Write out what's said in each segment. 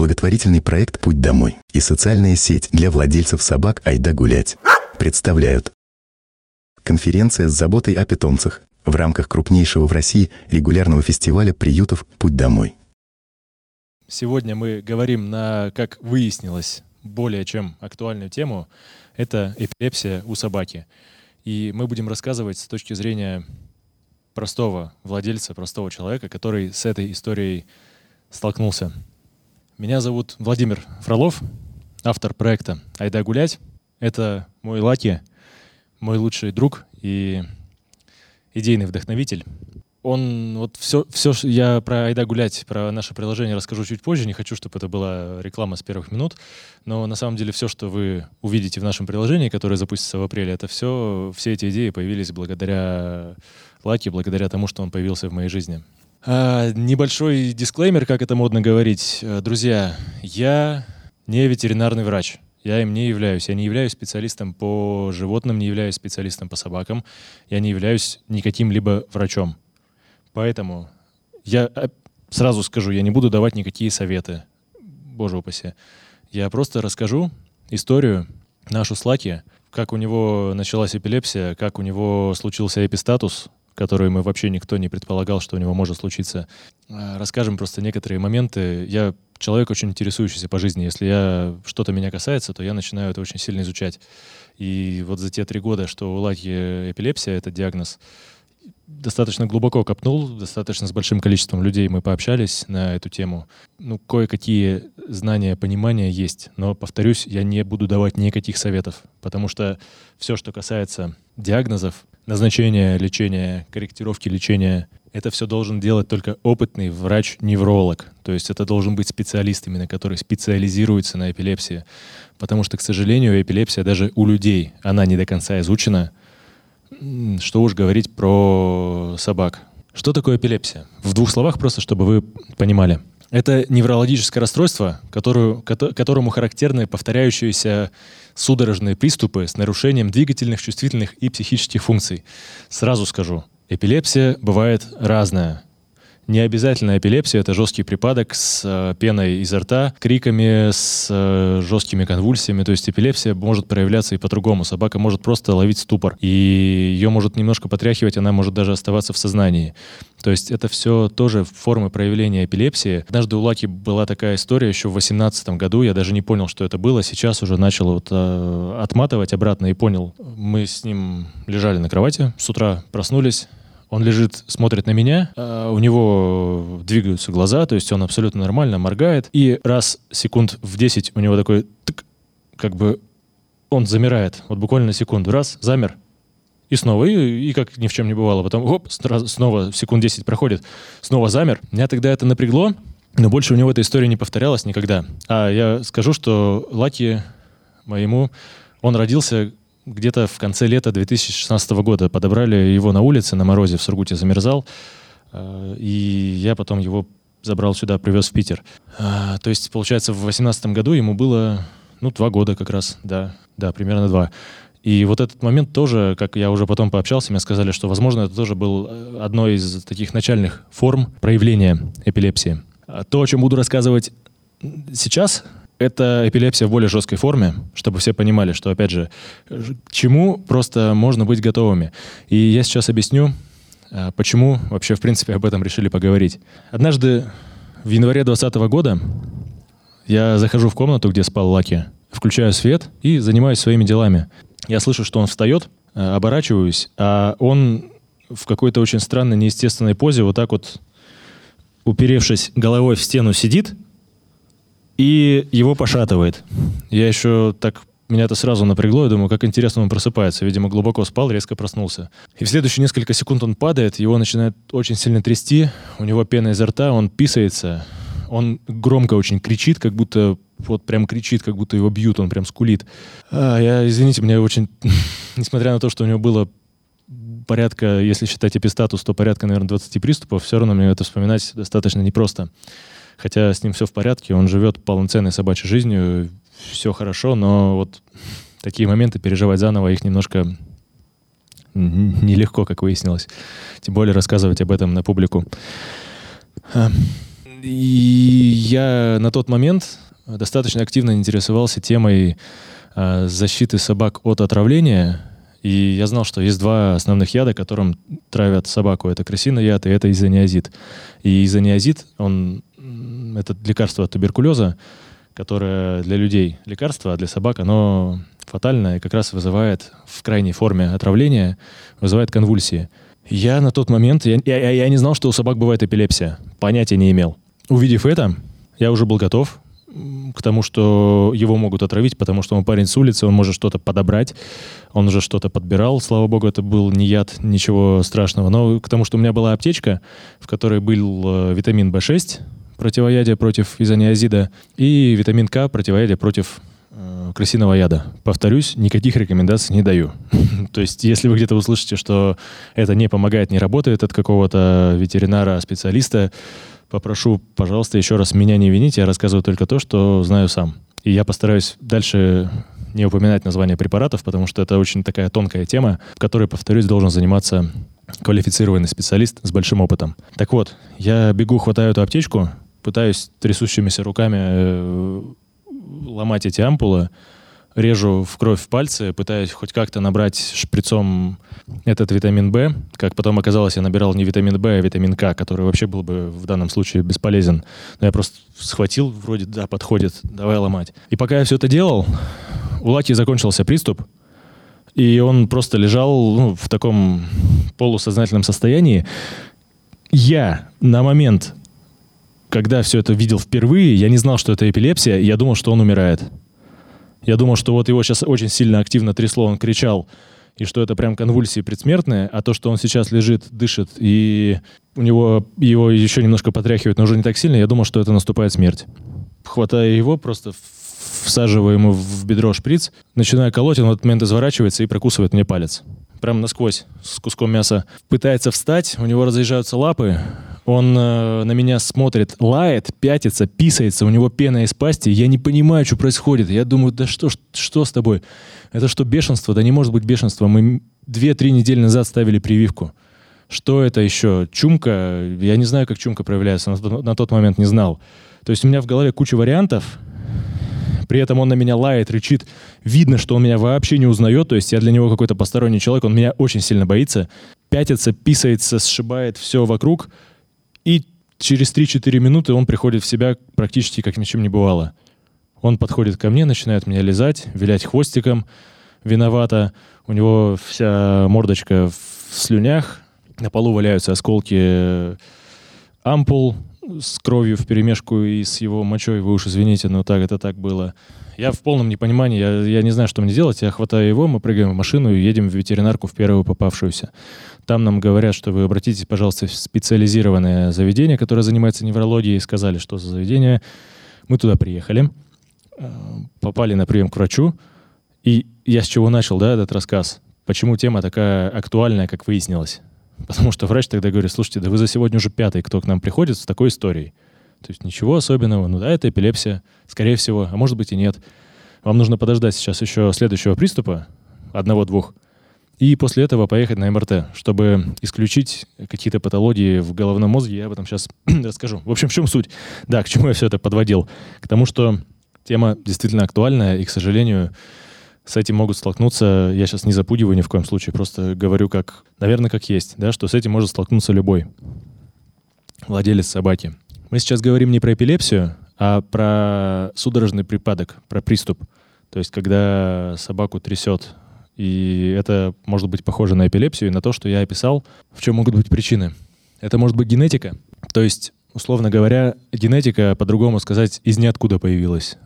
благотворительный проект «Путь домой» и социальная сеть для владельцев собак «Айда гулять» представляют конференция с заботой о питомцах в рамках крупнейшего в России регулярного фестиваля приютов «Путь домой». Сегодня мы говорим на, как выяснилось, более чем актуальную тему. Это эпилепсия у собаки. И мы будем рассказывать с точки зрения простого владельца, простого человека, который с этой историей столкнулся. Меня зовут Владимир Фролов, автор проекта «Айда гулять». Это мой Лаки, мой лучший друг и идейный вдохновитель. Он вот все, все, я про Айда гулять, про наше приложение расскажу чуть позже. Не хочу, чтобы это была реклама с первых минут. Но на самом деле все, что вы увидите в нашем приложении, которое запустится в апреле, это все, все эти идеи появились благодаря Лаки, благодаря тому, что он появился в моей жизни. А, небольшой дисклеймер, как это модно говорить. Друзья, я не ветеринарный врач. Я им не являюсь. Я не являюсь специалистом по животным, не являюсь специалистом по собакам. Я не являюсь никаким либо врачом. Поэтому я э, сразу скажу, я не буду давать никакие советы. Боже упаси. Я просто расскажу историю нашу Слаки, как у него началась эпилепсия, как у него случился эпистатус, который мы вообще никто не предполагал, что у него может случиться. Э, расскажем просто некоторые моменты. Я человек очень интересующийся по жизни. Если я что-то меня касается, то я начинаю это очень сильно изучать. И вот за те три года, что у Лаки эпилепсия, это диагноз, достаточно глубоко копнул, достаточно с большим количеством людей мы пообщались на эту тему. Ну, кое-какие знания, понимания есть, но, повторюсь, я не буду давать никаких советов, потому что все, что касается диагнозов, назначения лечения, корректировки лечения, это все должен делать только опытный врач-невролог. То есть это должен быть специалист именно, который специализируется на эпилепсии. Потому что, к сожалению, эпилепсия даже у людей, она не до конца изучена. Что уж говорить про собак. Что такое эпилепсия? В двух словах просто, чтобы вы понимали. Это неврологическое расстройство, которую, которому характерны повторяющиеся судорожные приступы с нарушением двигательных, чувствительных и психических функций. Сразу скажу, эпилепсия бывает разная. Не обязательно эпилепсия — это жесткий припадок с э, пеной изо рта, криками, с э, жесткими конвульсиями. То есть эпилепсия может проявляться и по-другому. Собака может просто ловить ступор, и ее может немножко потряхивать, она может даже оставаться в сознании. То есть это все тоже формы проявления эпилепсии. Однажды у Лаки была такая история еще в 2018 году, я даже не понял, что это было. Сейчас уже начал вот, э, отматывать обратно и понял. Мы с ним лежали на кровати, с утра проснулись, он лежит, смотрит на меня, а у него двигаются глаза, то есть он абсолютно нормально моргает. И раз секунд в 10 у него такой, тык, как бы он замирает, вот буквально на секунду, раз, замер, и снова, и, и как ни в чем не бывало. Потом, оп, снова секунд 10 проходит, снова замер. Меня тогда это напрягло, но больше у него эта история не повторялась никогда. А я скажу, что Лаки моему, он родился где-то в конце лета 2016 года подобрали его на улице, на морозе в Сургуте замерзал, э, и я потом его забрал сюда, привез в Питер. А, то есть, получается, в 2018 году ему было, ну, два года как раз, да, да, примерно два. И вот этот момент тоже, как я уже потом пообщался, мне сказали, что, возможно, это тоже был э, одной из таких начальных форм проявления эпилепсии. А то, о чем буду рассказывать сейчас, это эпилепсия в более жесткой форме, чтобы все понимали, что, опять же, к чему просто можно быть готовыми. И я сейчас объясню, а, почему вообще, в принципе, об этом решили поговорить. Однажды в январе 2020 года я захожу в комнату, где спал Лаки, включаю свет и занимаюсь своими делами. Я слышу, что он встает, а, оборачиваюсь, а он в какой-то очень странной, неестественной позе вот так вот, уперевшись головой в стену, сидит — и его пошатывает. Я еще так меня это сразу напрягло, я думаю, как интересно он просыпается. Видимо, глубоко спал, резко проснулся. И в следующие несколько секунд он падает, его начинает очень сильно трясти, у него пена изо рта, он писается, он громко очень кричит, как будто вот прям кричит, как будто его бьют, он прям скулит. А, я, извините, мне очень, несмотря на то, что у него было порядка, если считать эпистатус, то порядка, наверное, 20 приступов, все равно мне это вспоминать достаточно непросто хотя с ним все в порядке, он живет полноценной собачьей жизнью, все хорошо, но вот такие моменты переживать заново их немножко нелегко, как выяснилось. Тем более рассказывать об этом на публику. А, И я на тот момент достаточно активно интересовался темой э, защиты собак от отравления. И я знал, что есть два основных яда, которым травят собаку. Это крысиный яд и это изониазид. И изониазид, он, это лекарство от туберкулеза, которое для людей лекарство, а для собак оно фатальное и как раз вызывает в крайней форме отравления, вызывает конвульсии. Я на тот момент, я, я, я не знал, что у собак бывает эпилепсия. Понятия не имел. Увидев это, я уже был готов к тому, что его могут отравить, потому что он парень с улицы, он может что-то подобрать, он уже что-то подбирал, слава богу, это был не яд, ничего страшного. Но к тому, что у меня была аптечка, в которой был э, витамин В6, противоядие против изониазида, и витамин К, противоядие против э, крысиного яда. Повторюсь, никаких рекомендаций не даю. То есть, если вы где-то услышите, что это не помогает, не работает от какого-то ветеринара, специалиста, попрошу, пожалуйста, еще раз меня не вините, я рассказываю только то, что знаю сам. И я постараюсь дальше не упоминать название препаратов, потому что это очень такая тонкая тема, которой, повторюсь, должен заниматься квалифицированный специалист с большим опытом. Так вот, я бегу, хватаю эту аптечку, пытаюсь трясущимися руками э, ломать эти ампулы, режу в кровь в пальцы, пытаюсь хоть как-то набрать шприцом этот витамин В. Как потом оказалось, я набирал не витамин В, а витамин К, который вообще был бы в данном случае бесполезен. Но я просто схватил, вроде, да, подходит, давай ломать. И пока я все это делал, у Лаки закончился приступ, и он просто лежал ну, в таком полусознательном состоянии. Я на момент, когда все это видел впервые, я не знал, что это эпилепсия, я думал, что он умирает. Я думал, что вот его сейчас очень сильно активно трясло, он кричал, и что это прям конвульсии предсмертные, а то, что он сейчас лежит, дышит, и у него его еще немножко потряхивает, но уже не так сильно, я думал, что это наступает смерть. Хватая его, просто всаживаю ему в бедро шприц, начинаю колоть, он в этот момент изворачивается и прокусывает мне палец. Прям насквозь, с куском мяса. Пытается встать, у него разъезжаются лапы, он э, на меня смотрит, лает, пятится, писается, у него пена из пасти. Я не понимаю, что происходит. Я думаю, да что, что с тобой? Это что, бешенство? Да не может быть бешенство. Мы две-три недели назад ставили прививку. Что это еще? Чумка? Я не знаю, как чумка проявляется. На, на тот момент не знал. То есть у меня в голове куча вариантов. При этом он на меня лает, рычит. Видно, что он меня вообще не узнает. То есть я для него какой-то посторонний человек. Он меня очень сильно боится. Пятится, писается, сшибает все вокруг. И через 3-4 минуты он приходит в себя практически как ничем не бывало. Он подходит ко мне, начинает меня лизать, вилять хвостиком, виновато. У него вся мордочка в слюнях, на полу валяются осколки ампул с кровью в перемешку и с его мочой. Вы уж извините, но так это так было. Я в полном непонимании, я, я не знаю, что мне делать. Я хватаю его, мы прыгаем в машину и едем в ветеринарку в первую попавшуюся. Там нам говорят, что вы обратитесь, пожалуйста, в специализированное заведение, которое занимается неврологией. Сказали, что за заведение. Мы туда приехали, э, попали на прием к врачу. И я с чего начал, да, этот рассказ? Почему тема такая актуальная, как выяснилось? Потому что врач тогда говорит, слушайте, да вы за сегодня уже пятый, кто к нам приходит с такой историей. То есть ничего особенного. Ну да, это эпилепсия, скорее всего, а может быть и нет. Вам нужно подождать сейчас еще следующего приступа, одного-двух, и после этого поехать на МРТ, чтобы исключить какие-то патологии в головном мозге. Я об этом сейчас расскажу. В общем, в чем суть? Да, к чему я все это подводил? К тому, что тема действительно актуальная, и, к сожалению, с этим могут столкнуться, я сейчас не запугиваю ни в коем случае, просто говорю как, наверное, как есть, да, что с этим может столкнуться любой владелец собаки. Мы сейчас говорим не про эпилепсию, а про судорожный припадок, про приступ. То есть, когда собаку трясет и это может быть похоже на эпилепсию и на то, что я описал. В чем могут быть причины? Это может быть генетика. То есть, условно говоря, генетика, по-другому сказать, из ниоткуда появилась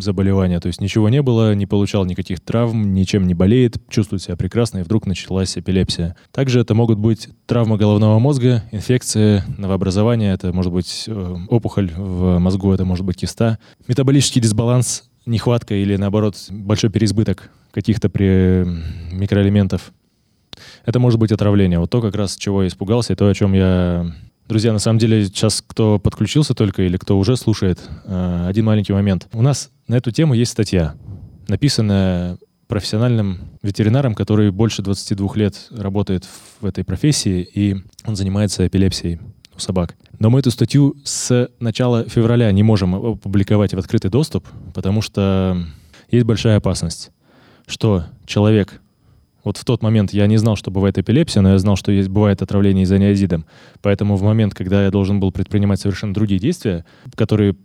заболевание. То есть ничего не было, не получал никаких травм, ничем не болеет, чувствует себя прекрасно, и вдруг началась эпилепсия. Также это могут быть травма головного мозга, инфекция, новообразование, это может быть э, опухоль в мозгу, это может быть киста, метаболический дисбаланс, нехватка или, наоборот, большой переизбыток каких-то при... микроэлементов. Это может быть отравление. Вот то, как раз чего я испугался, и то, о чем я... Друзья, на самом деле, сейчас кто подключился только или кто уже слушает, э, один маленький момент. У нас на эту тему есть статья, написанная профессиональным ветеринаром, который больше 22 лет работает в этой профессии, и он занимается эпилепсией у собак. Но мы эту статью с начала февраля не можем опубликовать в открытый доступ, потому что есть большая опасность, что человек вот в тот момент я не знал, что бывает эпилепсия, но я знал, что есть, бывает отравление изониазидом. Поэтому в момент, когда я должен был предпринимать совершенно другие действия, которые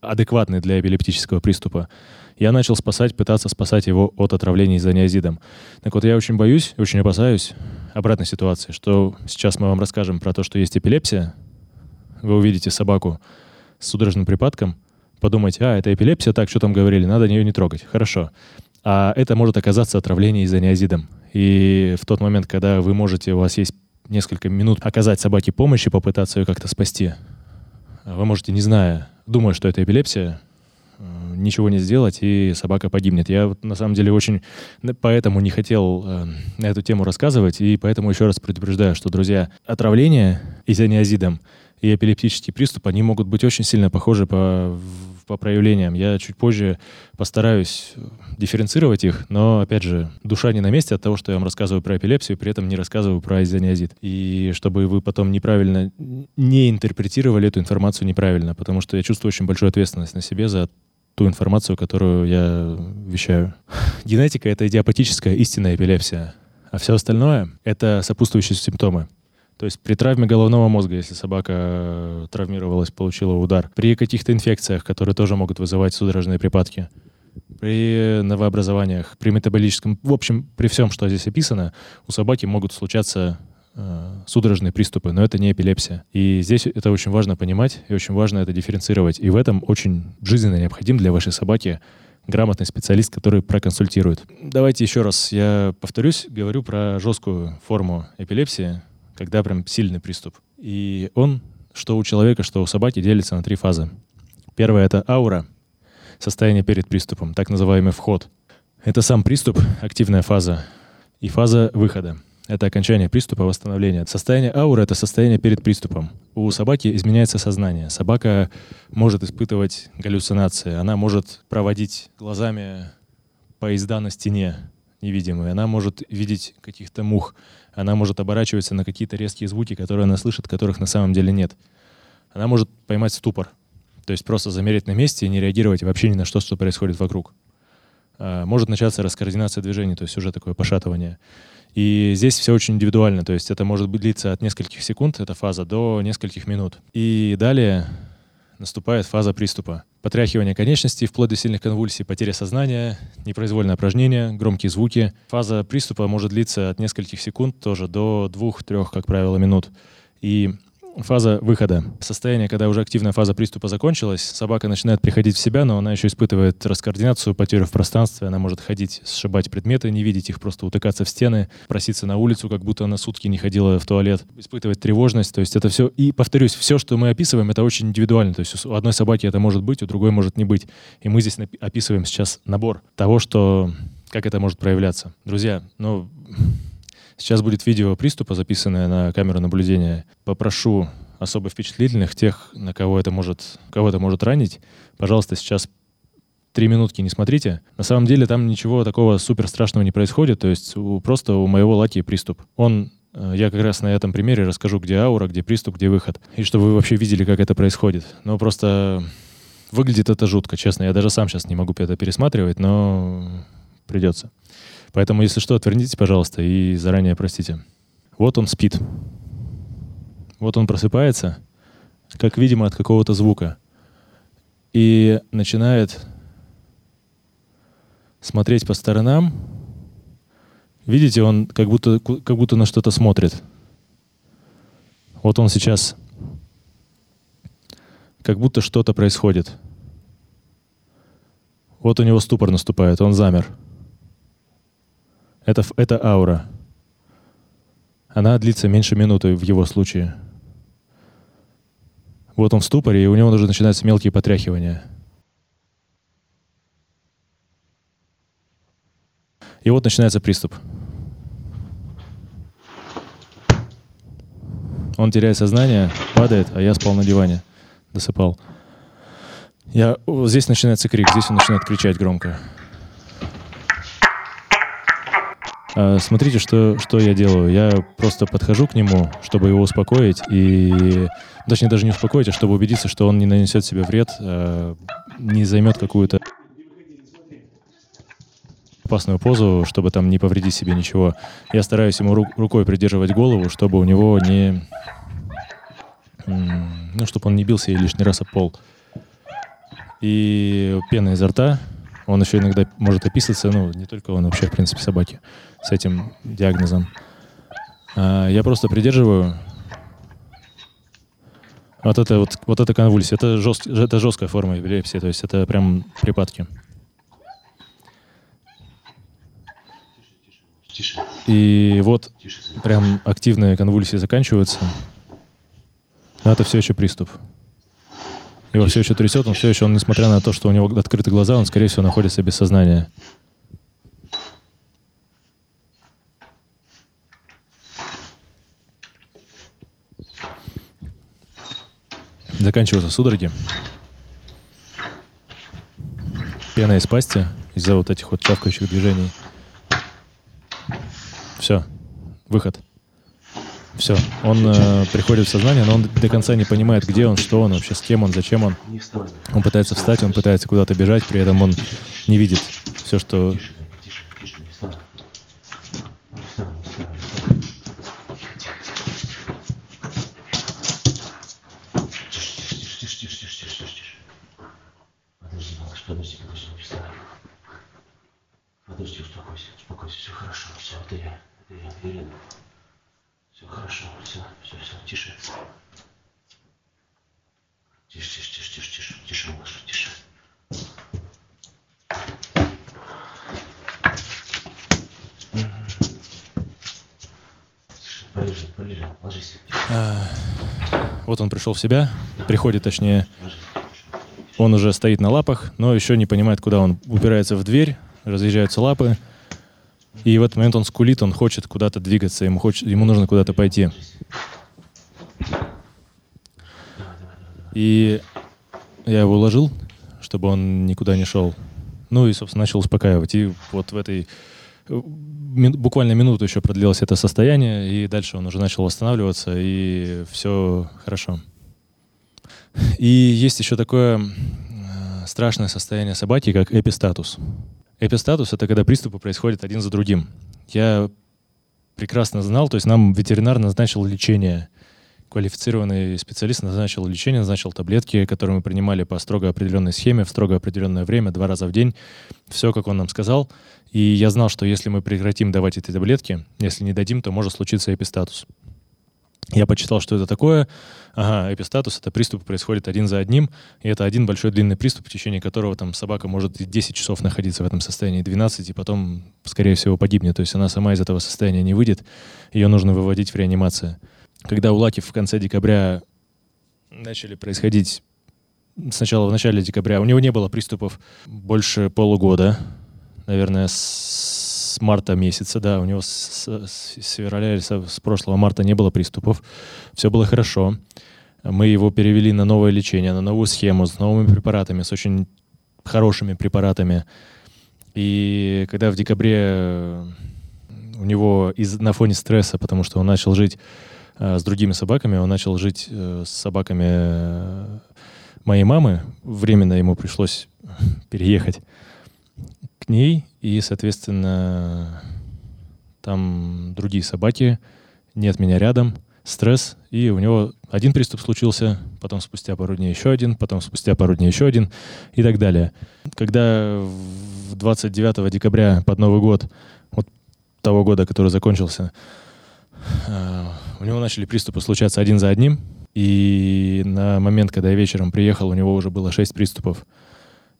адекватны для эпилептического приступа, я начал спасать, пытаться спасать его от отравления изониазидом. Так вот, я очень боюсь, очень опасаюсь обратной ситуации, что сейчас мы вам расскажем про то, что есть эпилепсия, вы увидите собаку с судорожным припадком, подумайте, а, это эпилепсия, так, что там говорили, надо ее не трогать. Хорошо. А это может оказаться отравление изониазидом. И в тот момент, когда вы можете, у вас есть несколько минут оказать собаке помощь и попытаться ее как-то спасти, вы можете, не зная, думая, что это эпилепсия, э, ничего не сделать, и собака погибнет. Я на самом деле очень поэтому не хотел э, эту тему рассказывать, и поэтому еще раз предупреждаю, что, друзья, отравление изониазидом и эпилептический приступ, они могут быть очень сильно похожи по по проявлениям. Я чуть позже постараюсь дифференцировать их, но, опять же, душа не на месте от того, что я вам рассказываю про эпилепсию, при этом не рассказываю про изониазид. И чтобы вы потом неправильно не интерпретировали эту информацию неправильно, потому что я чувствую очень большую ответственность на себе за ту информацию, которую я вещаю. Генетика — это идиопатическая истинная эпилепсия, а все остальное — это сопутствующие симптомы. То есть при травме головного мозга, если собака э, травмировалась, получила удар, при каких-то инфекциях, которые тоже могут вызывать судорожные припадки, при новообразованиях, при метаболическом, в общем, при всем, что здесь описано, у собаки могут случаться э, судорожные приступы, но это не эпилепсия. И здесь это очень важно понимать, и очень важно это дифференцировать. И в этом очень жизненно необходим для вашей собаки грамотный специалист, который проконсультирует. Давайте еще раз я повторюсь, говорю про жесткую форму эпилепсии, когда прям сильный приступ. И он, что у человека, что у собаки, делится на три фазы. Первая — это аура, состояние перед приступом, так называемый вход. Это сам приступ, активная фаза, и фаза выхода. Это окончание приступа, восстановление. Состояние ауры — это состояние перед приступом. У собаки изменяется сознание. Собака может испытывать галлюцинации. Она может проводить глазами поезда на стене невидимые. Она может видеть каких-то мух она может оборачиваться на какие-то резкие звуки, которые она слышит, которых на самом деле нет. Она может поймать ступор, то есть просто замереть на месте и не реагировать вообще ни на что, что происходит вокруг. А, может начаться раскоординация движений, то есть уже такое пошатывание. И здесь все очень индивидуально, то есть это может длиться от нескольких секунд, эта фаза, до нескольких минут. И далее наступает фаза приступа. Потряхивание конечностей вплоть до сильных конвульсий, потеря сознания, непроизвольное упражнение, громкие звуки. Фаза приступа может длиться от нескольких секунд тоже до двух-трех, как правило, минут. И фаза выхода. Состояние, когда уже активная фаза приступа закончилась, собака начинает приходить в себя, но она еще испытывает раскоординацию, потерю в пространстве, она может ходить, сшибать предметы, не видеть их, просто утыкаться в стены, проситься на улицу, как будто она сутки не ходила в туалет, испытывать тревожность, то есть это все, и повторюсь, все, что мы описываем, это очень индивидуально, то есть у одной собаки это может быть, у другой может не быть, и мы здесь описываем сейчас набор того, что, как это может проявляться. Друзья, ну, Сейчас будет видео приступа, записанное на камеру наблюдения. Попрошу особо впечатлительных, тех, на кого это может, кого это может ранить, пожалуйста, сейчас три минутки не смотрите. На самом деле там ничего такого супер страшного не происходит, то есть у, просто у моего Лаки приступ. Он э, я как раз на этом примере расскажу, где аура, где приступ, где выход. И чтобы вы вообще видели, как это происходит. Но просто выглядит это жутко, честно. Я даже сам сейчас не могу это пересматривать, но придется. Поэтому, если что, отвернитесь, пожалуйста, и заранее простите. Вот он спит. Вот он просыпается, как видимо, от какого-то звука. И начинает смотреть по сторонам. Видите, он как будто, как будто на что-то смотрит. Вот он сейчас как будто что-то происходит. Вот у него ступор наступает, он замер. Это, это аура. Она длится меньше минуты в его случае. Вот он в ступоре, и у него уже начинаются мелкие потряхивания. И вот начинается приступ. Он теряет сознание, падает, а я спал на диване, досыпал. Я, здесь начинается крик, здесь он начинает кричать громко. А, смотрите, что, что я делаю. Я просто подхожу к нему, чтобы его успокоить, и точнее даже не успокоить, а чтобы убедиться, что он не нанесет себе вред, а, не займет какую-то опасную позу, чтобы там не повредить себе ничего. Я стараюсь ему рукой придерживать голову, чтобы у него не... Ну, чтобы он не бился и лишний раз об пол. И пена изо рта, он еще иногда может описываться, ну, не только он, вообще, в принципе, собаки с этим диагнозом. А я просто придерживаю вот это вот, вот это конвульсия, это, жест, это жесткая форма эпилепсии, то есть это прям припадки. И вот прям активные конвульсии заканчиваются. Но это все еще приступ. Его все еще трясет, он все еще, он, несмотря на то, что у него открыты глаза, он, скорее всего, находится без сознания. Заканчиваются судороги. Пена из пасти из-за вот этих вот чавкающих движений. Все, выход. Все, он э, приходит в сознание, но он до конца не понимает, где он, что он, вообще с кем он, зачем он. Он пытается встать, он пытается куда-то бежать, при этом он не видит все, что пришел в себя, приходит, точнее, он уже стоит на лапах, но еще не понимает, куда он упирается в дверь, разъезжаются лапы, и в этот момент он скулит, он хочет куда-то двигаться, ему, хочет, ему нужно куда-то пойти. И я его уложил, чтобы он никуда не шел. Ну и, собственно, начал успокаивать. И вот в этой буквально минуту еще продлилось это состояние, и дальше он уже начал восстанавливаться, и все хорошо. И есть еще такое э, страшное состояние собаки, как эпистатус. Эпистатус — это когда приступы происходят один за другим. Я прекрасно знал, то есть нам ветеринар назначил лечение — квалифицированный специалист назначил лечение, назначил таблетки, которые мы принимали по строго определенной схеме, в строго определенное время, два раза в день. Все, как он нам сказал. И я знал, что если мы прекратим давать эти таблетки, если не дадим, то может случиться эпистатус. Я почитал, что это такое. Ага, эпистатус — это приступ происходит один за одним, и это один большой длинный приступ, в течение которого там собака может 10 часов находиться в этом состоянии, 12, и потом, скорее всего, погибнет. То есть она сама из этого состояния не выйдет, ее нужно выводить в реанимацию когда у Лаки в конце декабря начали происходить сначала в начале декабря, у него не было приступов больше полугода, наверное, с марта месяца, да, у него с, с, с февраля или с, с прошлого марта не было приступов, все было хорошо. Мы его перевели на новое лечение, на новую схему, с новыми препаратами, с очень хорошими препаратами. И когда в декабре у него из, на фоне стресса, потому что он начал жить Э, с другими собаками. Он начал жить э, с собаками э, моей мамы. Временно ему пришлось переехать ней. И, соответственно, там другие собаки, нет меня рядом, стресс. И у него один приступ случился, потом спустя пару дней еще один, потом спустя пару дней еще один и так далее. Когда в 29 декабря под Новый год, вот того года, который закончился, у него начали приступы случаться один за одним, и на момент, когда я вечером приехал, у него уже было шесть приступов.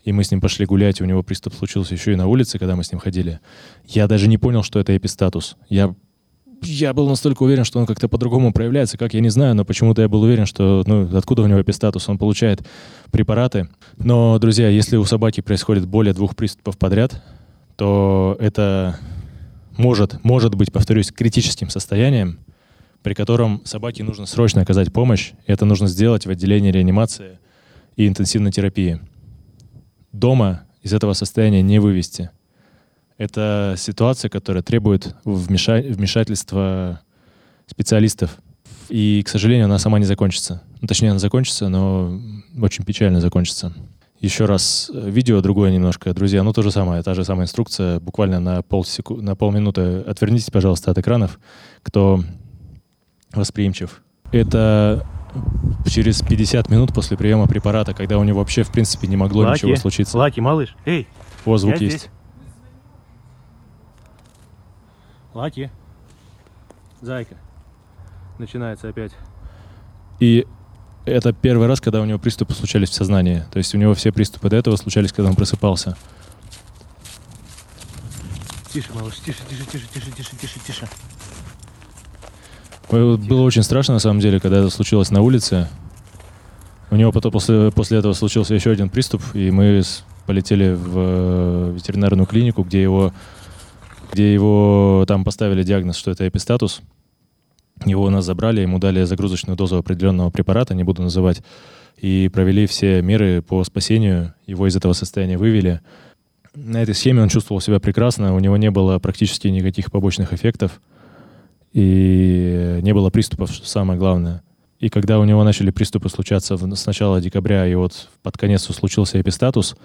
И мы с ним пошли гулять, и у него приступ случился еще и на улице, когда мы с ним ходили. Я даже не понял, что это эпистатус. Я, я был настолько уверен, что он как-то по-другому проявляется, как я не знаю, но почему-то я был уверен, что ну, откуда у него эпистатус, он получает препараты. Но, друзья, если у собаки происходит более двух приступов подряд, то это может, может быть, повторюсь, критическим состоянием, при котором собаке нужно срочно оказать помощь, и это нужно сделать в отделении реанимации и интенсивной терапии. Дома из этого состояния не вывести. Это ситуация, которая требует вмеша... вмешательства специалистов. И, к сожалению, она сама не закончится. Ну, точнее, она закончится, но очень печально закончится. Еще раз э, видео другое немножко, друзья. Ну, то же самое, та же самая инструкция, буквально на, полсеку... на полминуты. Отвернитесь, пожалуйста, от экранов, кто восприимчив. Это через 50 минут после приема препарата, когда у него вообще, в принципе, не могло Лаки, ничего случиться. Лаки, малыш, эй! О, звук есть. Здесь. Лаки. Зайка. Начинается опять. И это первый раз, когда у него приступы случались в сознании. То есть у него все приступы до этого случались, когда он просыпался. Тише, малыш, тише, тише, тише, тише, тише, тише, тише. Было очень страшно, на самом деле, когда это случилось на улице. У него потом после, после этого случился еще один приступ, и мы полетели в э, ветеринарную клинику, где его, где его там поставили диагноз, что это эпистатус. Его у нас забрали, ему дали загрузочную дозу определенного препарата, не буду называть, и провели все меры по спасению. Его из этого состояния вывели. На этой схеме он чувствовал себя прекрасно, у него не было практически никаких побочных эффектов и не было приступов, что самое главное. И когда у него начали приступы случаться с начала декабря, и вот под конец случился эпистатус,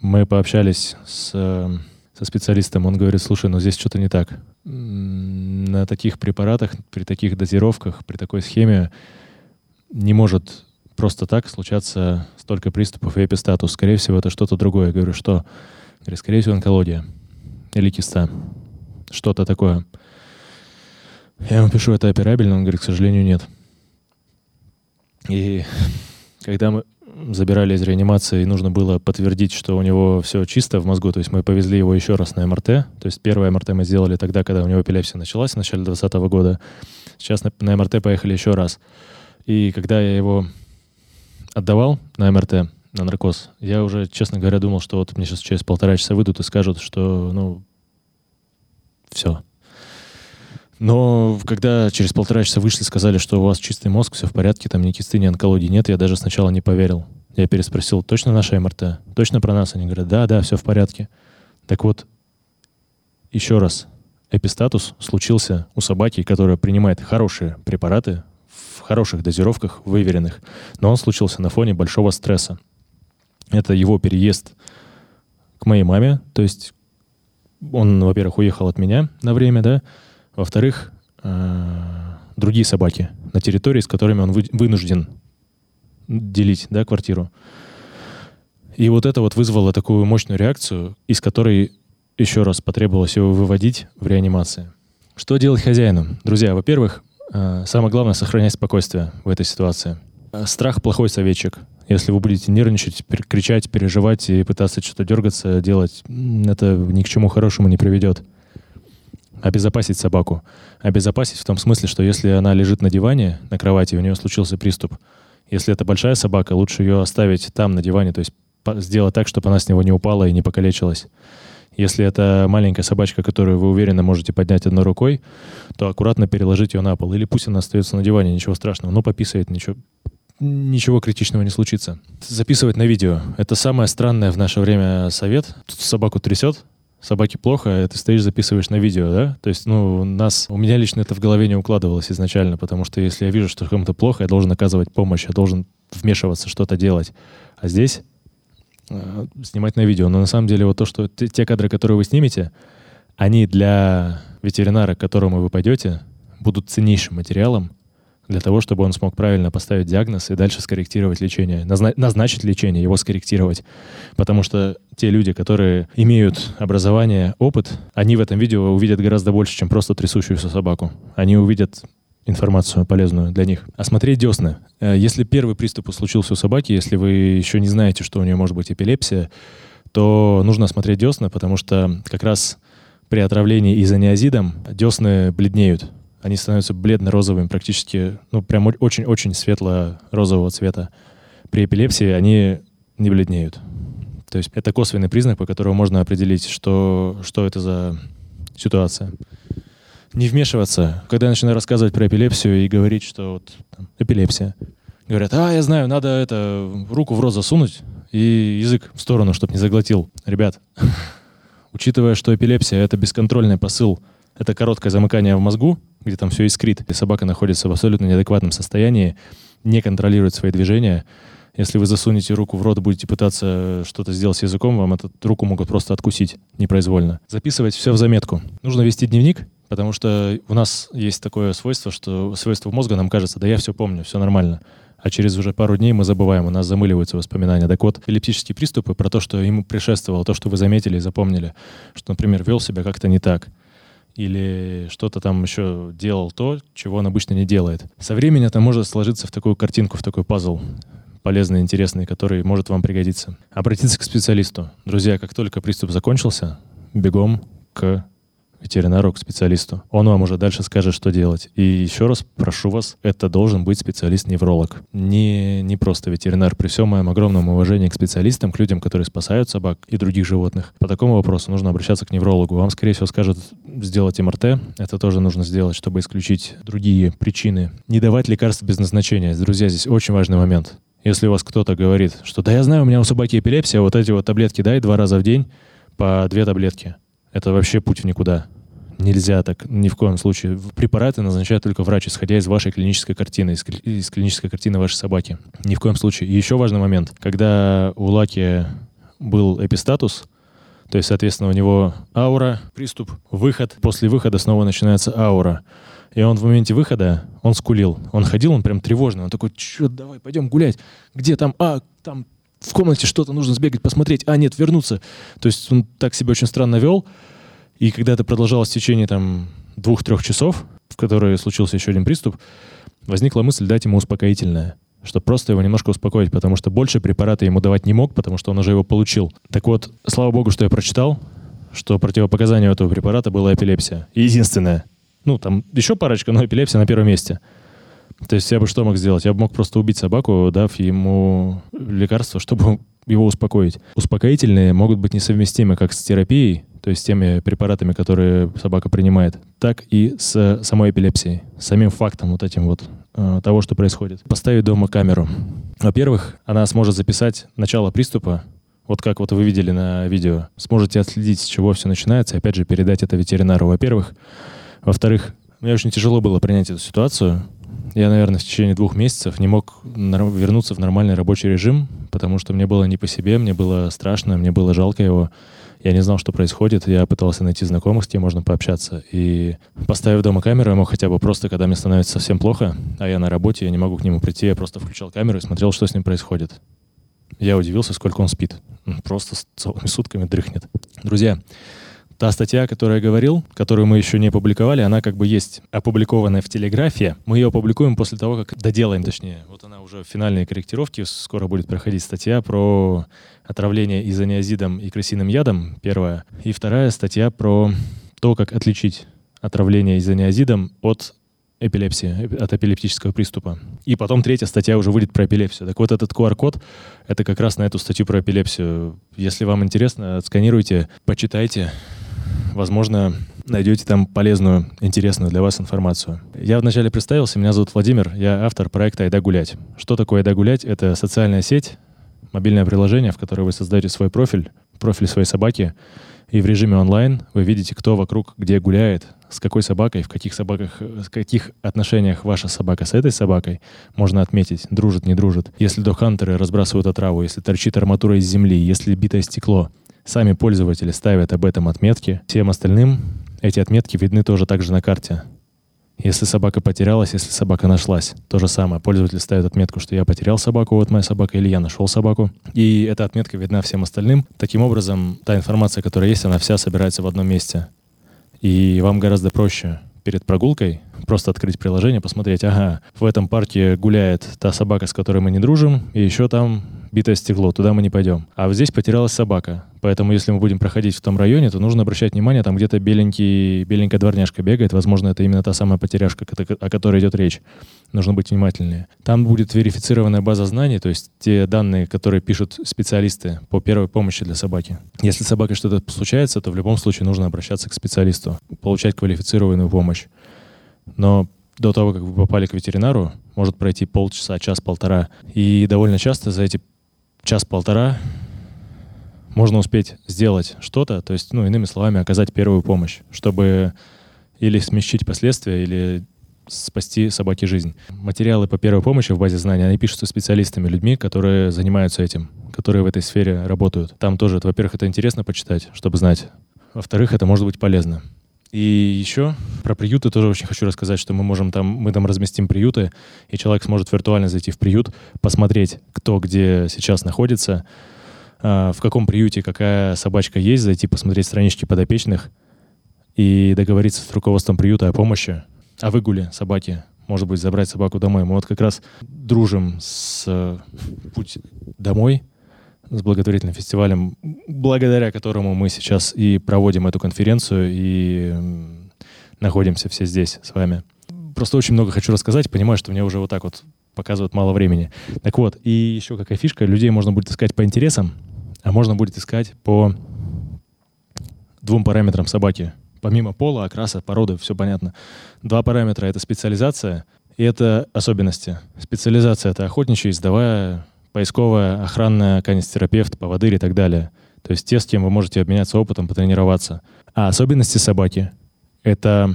мы пообщались с, со специалистом, он говорит, слушай, ну здесь что-то не так. На таких препаратах, при таких дозировках, при такой схеме не может просто так случаться столько приступов и эпистатус. Скорее всего, это что-то другое. Я говорю, что? Говорит, скорее всего, онкология или киста. Что-то такое. Я ему пишу, это операбельно? Он говорит, к сожалению, нет. И когда мы забирали из реанимации, и нужно было подтвердить, что у него все чисто в мозгу, то есть мы повезли его еще раз на МРТ. То есть первое МРТ мы сделали тогда, когда у него эпилепсия началась в начале 2020 года. Сейчас на, на МРТ поехали еще раз. И когда я его отдавал на МРТ, на наркоз, я уже, честно говоря, думал, что вот мне сейчас через полтора часа выйдут и скажут, что, ну, все, но когда через полтора часа вышли, сказали, что у вас чистый мозг, все в порядке, там ни кисты, ни онкологии нет, я даже сначала не поверил. Я переспросил, точно наша МРТ? Точно про нас? Они говорят, да, да, все в порядке. Так вот, еще раз, эпистатус случился у собаки, которая принимает хорошие препараты в хороших дозировках, выверенных, но он случился на фоне большого стресса. Это его переезд к моей маме, то есть он, во-первых, уехал от меня на время, да, во-вторых, э, другие собаки на территории, с которыми он вынужден делить да, квартиру. И вот это вот вызвало такую мощную реакцию, из которой еще раз потребовалось его выводить в реанимации. Что делать хозяину? Друзья, во-первых, э, самое главное — сохранять спокойствие в этой ситуации. Страх — плохой советчик. Если вы будете нервничать, кричать, переживать и пытаться что-то дергаться, делать, это ни к чему хорошему не приведет обезопасить собаку. Обезопасить в том смысле, что если она лежит на диване, на кровати, у нее случился приступ, если это большая собака, лучше ее оставить там, на диване, то есть сделать так, чтобы она с него не упала и не покалечилась. Если это маленькая собачка, которую вы уверенно можете поднять одной рукой, то аккуратно переложить ее на пол. Или пусть она остается на диване, ничего страшного. Но пописает, ничего, ничего критичного не случится. Записывать на видео. Это самое странное в наше время совет. Тут собаку трясет, собаке плохо, а ты стоишь, записываешь на видео, да? То есть, ну, у нас, у меня лично это в голове не укладывалось изначально, потому что если я вижу, что кому-то плохо, я должен оказывать помощь, я должен вмешиваться, что-то делать. А здесь э, снимать на видео. Но на самом деле вот то, что те кадры, которые вы снимете, они для ветеринара, к которому вы пойдете, будут ценнейшим материалом, для того, чтобы он смог правильно поставить диагноз и дальше скорректировать лечение, назна- назначить лечение, его скорректировать. Потому что те люди, которые имеют образование, опыт, они в этом видео увидят гораздо больше, чем просто трясущуюся собаку. Они увидят информацию полезную для них. Осмотреть десны. Э, если первый приступ случился у собаки, если вы еще не знаете, что у нее может быть эпилепсия, то нужно осмотреть десны, потому что как раз при отравлении изониазидом десны бледнеют они становятся бледно-розовыми, практически, ну, прям очень-очень светло-розового цвета. При эпилепсии они не бледнеют. То есть это косвенный признак, по которому можно определить, что, что это за ситуация. Не вмешиваться. Когда я начинаю рассказывать про эпилепсию и говорить, что вот там, эпилепсия, говорят, а, я знаю, надо это руку в рот засунуть и язык в сторону, чтобы не заглотил. Ребят, Учитывая, что эпилепсия — это бесконтрольный посыл, это короткое замыкание в мозгу, где там все искрит, и собака находится в абсолютно неадекватном состоянии, не контролирует свои движения. Если вы засунете руку в рот, будете пытаться что-то сделать с языком, вам эту руку могут просто откусить непроизвольно. Записывать все в заметку. Нужно вести дневник, потому что у нас есть такое свойство, что свойство мозга нам кажется, да я все помню, все нормально а через уже пару дней мы забываем, у нас замыливаются воспоминания. Так вот, эпилептические приступы про то, что ему предшествовало, то, что вы заметили и запомнили, что, например, вел себя как-то не так, или что-то там еще делал то, чего он обычно не делает. Со временем это может сложиться в такую картинку, в такой пазл полезный, интересный, который может вам пригодиться. Обратиться к специалисту. Друзья, как только приступ закончился, бегом к ветеринару, к специалисту. Он вам уже дальше скажет, что делать. И еще раз прошу вас, это должен быть специалист-невролог. Не, не просто ветеринар. При всем моем огромном уважении к специалистам, к людям, которые спасают собак и других животных, по такому вопросу нужно обращаться к неврологу. Вам, скорее всего, скажут сделать МРТ. Это тоже нужно сделать, чтобы исключить другие причины. Не давать лекарства без назначения. Друзья, здесь очень важный момент. Если у вас кто-то говорит, что да я знаю, у меня у собаки эпилепсия, вот эти вот таблетки дай два раза в день по две таблетки. Это вообще путь в никуда. Нельзя так ни в коем случае. Препараты назначает только врач, исходя из вашей клинической картины, из, из клинической картины вашей собаки. Ни в коем случае. И еще важный момент. Когда у Лаки был эпистатус, то есть, соответственно, у него аура, приступ, выход. После выхода снова начинается аура. И он в моменте выхода, он скулил. Он ходил, он прям тревожный. Он такой, что, давай, пойдем гулять. Где там? А, там в комнате что-то нужно сбегать, посмотреть. А, нет, вернуться. То есть он так себя очень странно вел. И когда это продолжалось в течение там двух-трех часов, в которые случился еще один приступ, возникла мысль дать ему успокоительное, чтобы просто его немножко успокоить, потому что больше препарата ему давать не мог, потому что он уже его получил. Так вот, слава богу, что я прочитал, что противопоказанием этого препарата была эпилепсия. Единственное. Ну, там еще парочка, но эпилепсия на первом месте. То есть я бы что мог сделать? Я бы мог просто убить собаку, дав ему лекарство, чтобы его успокоить. Успокоительные могут быть несовместимы как с терапией, то есть с теми препаратами, которые собака принимает, так и с самой эпилепсией, с самим фактом вот этим вот э, того, что происходит. Поставить дома камеру. Во-первых, она сможет записать начало приступа, вот как вот вы видели на видео. Сможете отследить, с чего все начинается, и опять же передать это ветеринару, во-первых. Во-вторых, мне очень тяжело было принять эту ситуацию. Я, наверное, в течение двух месяцев не мог вернуться в нормальный рабочий режим, потому что мне было не по себе, мне было страшно, мне было жалко его. Я не знал, что происходит. Я пытался найти знакомых, с кем можно пообщаться. И поставив дома камеру, я мог хотя бы просто, когда мне становится совсем плохо, а я на работе, я не могу к нему прийти, я просто включал камеру и смотрел, что с ним происходит. Я удивился, сколько он спит. просто целыми сутками дрыхнет. Друзья, Та статья, о которой я говорил, которую мы еще не опубликовали, она как бы есть опубликованная в Телеграфе. Мы ее опубликуем после того, как доделаем, точнее. Вот она уже в финальной корректировке. Скоро будет проходить статья про отравление изониазидом и крысиным ядом, первая. И вторая статья про то, как отличить отравление изониазидом от эпилепсии, от эпилептического приступа. И потом третья статья уже выйдет про эпилепсию. Так вот, этот QR-код — это как раз на эту статью про эпилепсию. Если вам интересно, отсканируйте, почитайте возможно, найдете там полезную, интересную для вас информацию. Я вначале представился, меня зовут Владимир, я автор проекта «Айда гулять». Что такое «Айда гулять»? Это социальная сеть, мобильное приложение, в которое вы создаете свой профиль, профиль своей собаки, и в режиме онлайн вы видите, кто вокруг где гуляет, с какой собакой, в каких собаках, в каких отношениях ваша собака с этой собакой можно отметить, дружит, не дружит. Если дохантеры разбрасывают отраву, если торчит арматура из земли, если битое стекло — Сами пользователи ставят об этом отметки. Всем остальным эти отметки видны тоже также на карте. Если собака потерялась, если собака нашлась, то же самое. Пользователь ставит отметку, что я потерял собаку, вот моя собака, или я нашел собаку. И эта отметка видна всем остальным. Таким образом, та информация, которая есть, она вся собирается в одном месте. И вам гораздо проще перед прогулкой просто открыть приложение, посмотреть, ага, в этом парке гуляет та собака, с которой мы не дружим, и еще там битое стекло, туда мы не пойдем. А вот здесь потерялась собака. Поэтому, если мы будем проходить в том районе, то нужно обращать внимание, там где-то беленький, беленькая дворняжка бегает. Возможно, это именно та самая потеряшка, о которой идет речь. Нужно быть внимательнее. Там будет верифицированная база знаний, то есть те данные, которые пишут специалисты по первой помощи для собаки. Если с собакой что-то случается, то в любом случае нужно обращаться к специалисту, получать квалифицированную помощь. Но до того, как вы попали к ветеринару, может пройти полчаса, час-полтора. И довольно часто за эти час-полтора можно успеть сделать что-то, то есть, ну, иными словами, оказать первую помощь, чтобы или смягчить последствия, или спасти собаке жизнь. Материалы по первой помощи в базе знаний, они пишутся специалистами, людьми, которые занимаются этим, которые в этой сфере работают. Там тоже, во-первых, это интересно почитать, чтобы знать. Во-вторых, это может быть полезно. И еще про приюты тоже очень хочу рассказать, что мы можем там, мы там разместим приюты, и человек сможет виртуально зайти в приют, посмотреть, кто где сейчас находится, а, в каком приюте какая собачка есть, зайти посмотреть странички подопечных и договориться с руководством приюта о помощи, о выгуле собаки, может быть, забрать собаку домой. Мы вот как раз дружим с э, «Путь домой», с благотворительным фестивалем, благодаря которому мы сейчас и проводим эту конференцию и находимся все здесь с вами. Просто очень много хочу рассказать, понимаю, что мне уже вот так вот показывают мало времени. Так вот, и еще какая фишка, людей можно будет искать по интересам, а можно будет искать по двум параметрам собаки. Помимо пола, окраса, породы, все понятно. Два параметра — это специализация и это особенности. Специализация — это охотничья, издовая, поисковая, охранная, канистерапевт, поводырь и так далее. То есть те, с кем вы можете обменяться опытом, потренироваться. А особенности собаки — это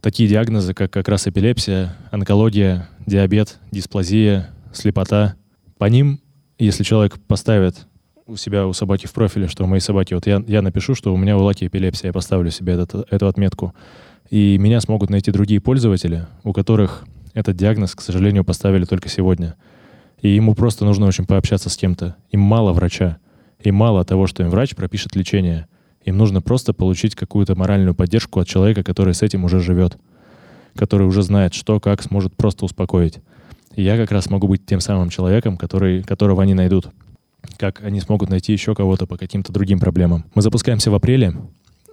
такие диагнозы, как как раз эпилепсия, онкология, диабет, дисплазия, слепота. По ним, если человек поставит у себя, у собаки в профиле, что у моей собаки, вот я, я напишу, что у меня у Лаки эпилепсия, я поставлю себе этот, эту отметку, и меня смогут найти другие пользователи, у которых этот диагноз, к сожалению, поставили только сегодня — и ему просто нужно очень пообщаться с кем-то. Им мало врача. Им мало того, что им врач пропишет лечение. Им нужно просто получить какую-то моральную поддержку от человека, который с этим уже живет, который уже знает, что, как сможет просто успокоить. И я как раз могу быть тем самым человеком, который, которого они найдут. Как они смогут найти еще кого-то по каким-то другим проблемам. Мы запускаемся в апреле.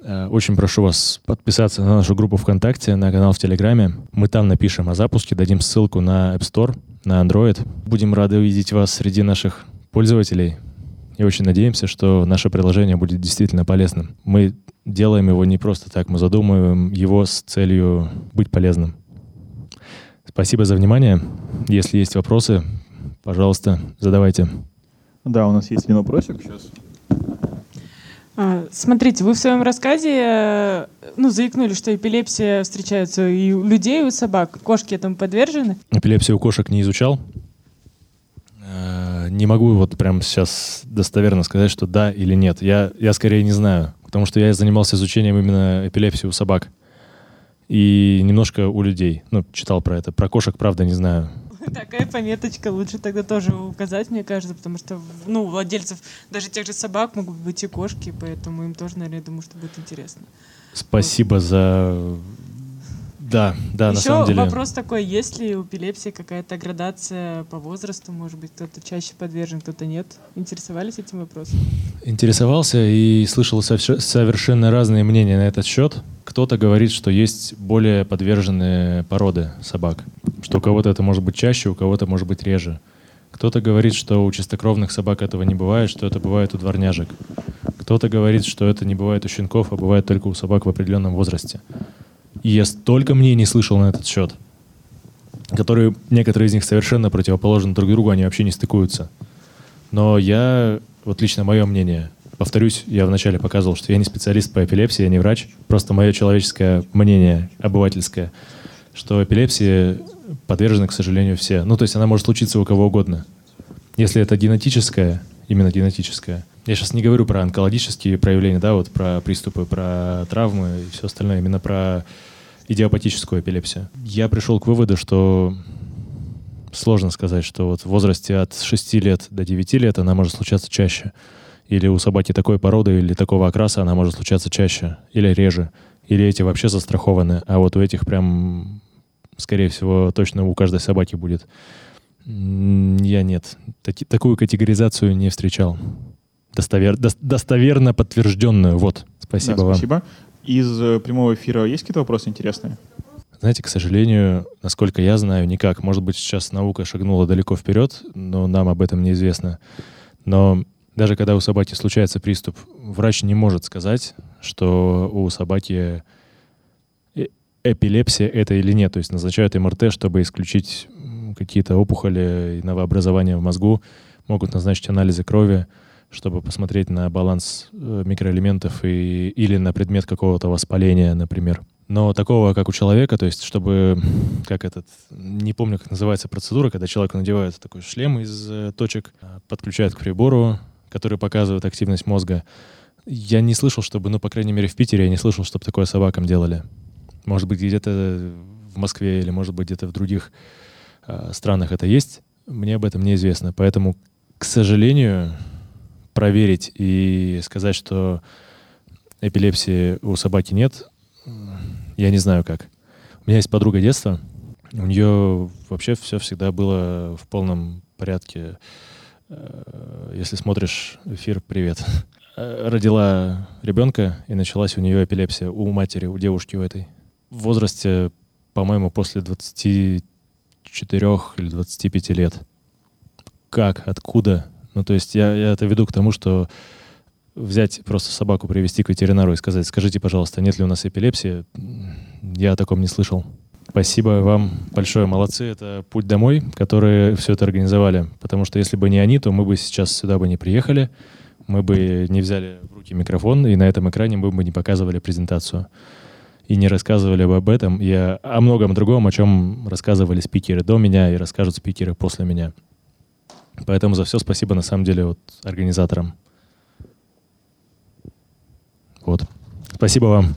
Э, очень прошу вас подписаться на нашу группу ВКонтакте, на канал в Телеграме. Мы там напишем о запуске, дадим ссылку на App Store, на Android. Будем рады увидеть вас среди наших пользователей и очень надеемся, что наше приложение будет действительно полезным. Мы делаем его не просто так, мы задумываем его с целью быть полезным. Спасибо за внимание. Если есть вопросы, пожалуйста, задавайте. Да, у нас есть один вопросик сейчас. А, смотрите, вы в своем рассказе э, ну, заикнули, что эпилепсия встречается и у людей, и у собак. Кошки этому подвержены? Эпилепсию кошек не изучал. Э, не могу вот прямо сейчас достоверно сказать, что да или нет. Я, я скорее не знаю, потому что я занимался изучением именно эпилепсии у собак. И немножко у людей. Ну, читал про это. Про кошек, правда, не знаю. Такая пометочка лучше тогда тоже указать, мне кажется, потому что, ну, у владельцев даже тех же собак могут быть и кошки, поэтому им тоже, наверное, я думаю, что будет интересно. Спасибо вот. за да, да, Еще на самом деле. вопрос такой, есть ли у эпилепсии какая-то градация по возрасту? Может быть, кто-то чаще подвержен, кто-то нет? Интересовались этим вопросом? Интересовался и слышал совершенно разные мнения на этот счет. Кто-то говорит, что есть более подверженные породы собак, что у кого-то это может быть чаще, у кого-то может быть реже. Кто-то говорит, что у чистокровных собак этого не бывает, что это бывает у дворняжек. Кто-то говорит, что это не бывает у щенков, а бывает только у собак в определенном возрасте. И я столько мнений слышал на этот счет, которые, некоторые из них совершенно противоположны друг другу, они вообще не стыкуются. Но я, вот лично мое мнение, повторюсь, я вначале показывал, что я не специалист по эпилепсии, я не врач, просто мое человеческое мнение, обывательское, что эпилепсии подвержены, к сожалению, все. Ну, то есть она может случиться у кого угодно. Если это генетическое, именно генетическое. Я сейчас не говорю про онкологические проявления, да, вот про приступы, про травмы и все остальное, именно про идиопатическую эпилепсию. Я пришел к выводу, что сложно сказать, что вот в возрасте от 6 лет до 9 лет она может случаться чаще. Или у собаки такой породы или такого окраса она может случаться чаще или реже. Или эти вообще застрахованы, а вот у этих прям, скорее всего, точно у каждой собаки будет. Я нет. Таки, такую категоризацию не встречал. Достовер, до, достоверно подтвержденную. Вот. Спасибо да, вам. Спасибо. Из э, прямого эфира есть какие-то вопросы интересные? Знаете, к сожалению, насколько я знаю, никак. Может быть, сейчас наука шагнула далеко вперед, но нам об этом неизвестно. Но даже когда у собаки случается приступ, врач не может сказать, что у собаки эпилепсия это или нет. То есть назначают МРТ, чтобы исключить какие-то опухоли и новообразования в мозгу, могут назначить анализы крови, чтобы посмотреть на баланс э, микроэлементов и, или на предмет какого-то воспаления, например. Но такого, как у человека, то есть чтобы, как этот, не помню, как называется процедура, когда человеку надевают такой шлем из э, точек, э, подключают к прибору, который показывает активность мозга. Я не слышал, чтобы, ну, по крайней мере, в Питере я не слышал, чтобы такое собакам делали. Может быть, где-то в Москве или, может быть, где-то в других э, странах это есть. Мне об этом неизвестно. Поэтому, к сожалению, проверить и сказать, что эпилепсии у собаки нет, я не знаю как. У меня есть подруга детства, у нее вообще все всегда было в полном порядке. Э, если смотришь эфир, привет. Э, родила ребенка, и началась у нее эпилепсия у матери, у девушки у этой. В возрасте, по-моему, после 24 или 25 лет. Как? Откуда? Ну, то есть я, я это веду к тому, что взять просто собаку, привести к ветеринару и сказать, скажите, пожалуйста, нет ли у нас эпилепсии, я о таком не слышал. Спасибо вам большое, молодцы. Это «Путь домой», которые все это организовали. Потому что если бы не они, то мы бы сейчас сюда бы не приехали, мы бы не взяли в руки микрофон, и на этом экране мы бы не показывали презентацию. И не рассказывали бы об этом, и о, многом другом, о чем рассказывали спикеры до меня и расскажут спикеры после меня. Поэтому за все спасибо на самом деле вот организаторам. Вот. Спасибо вам.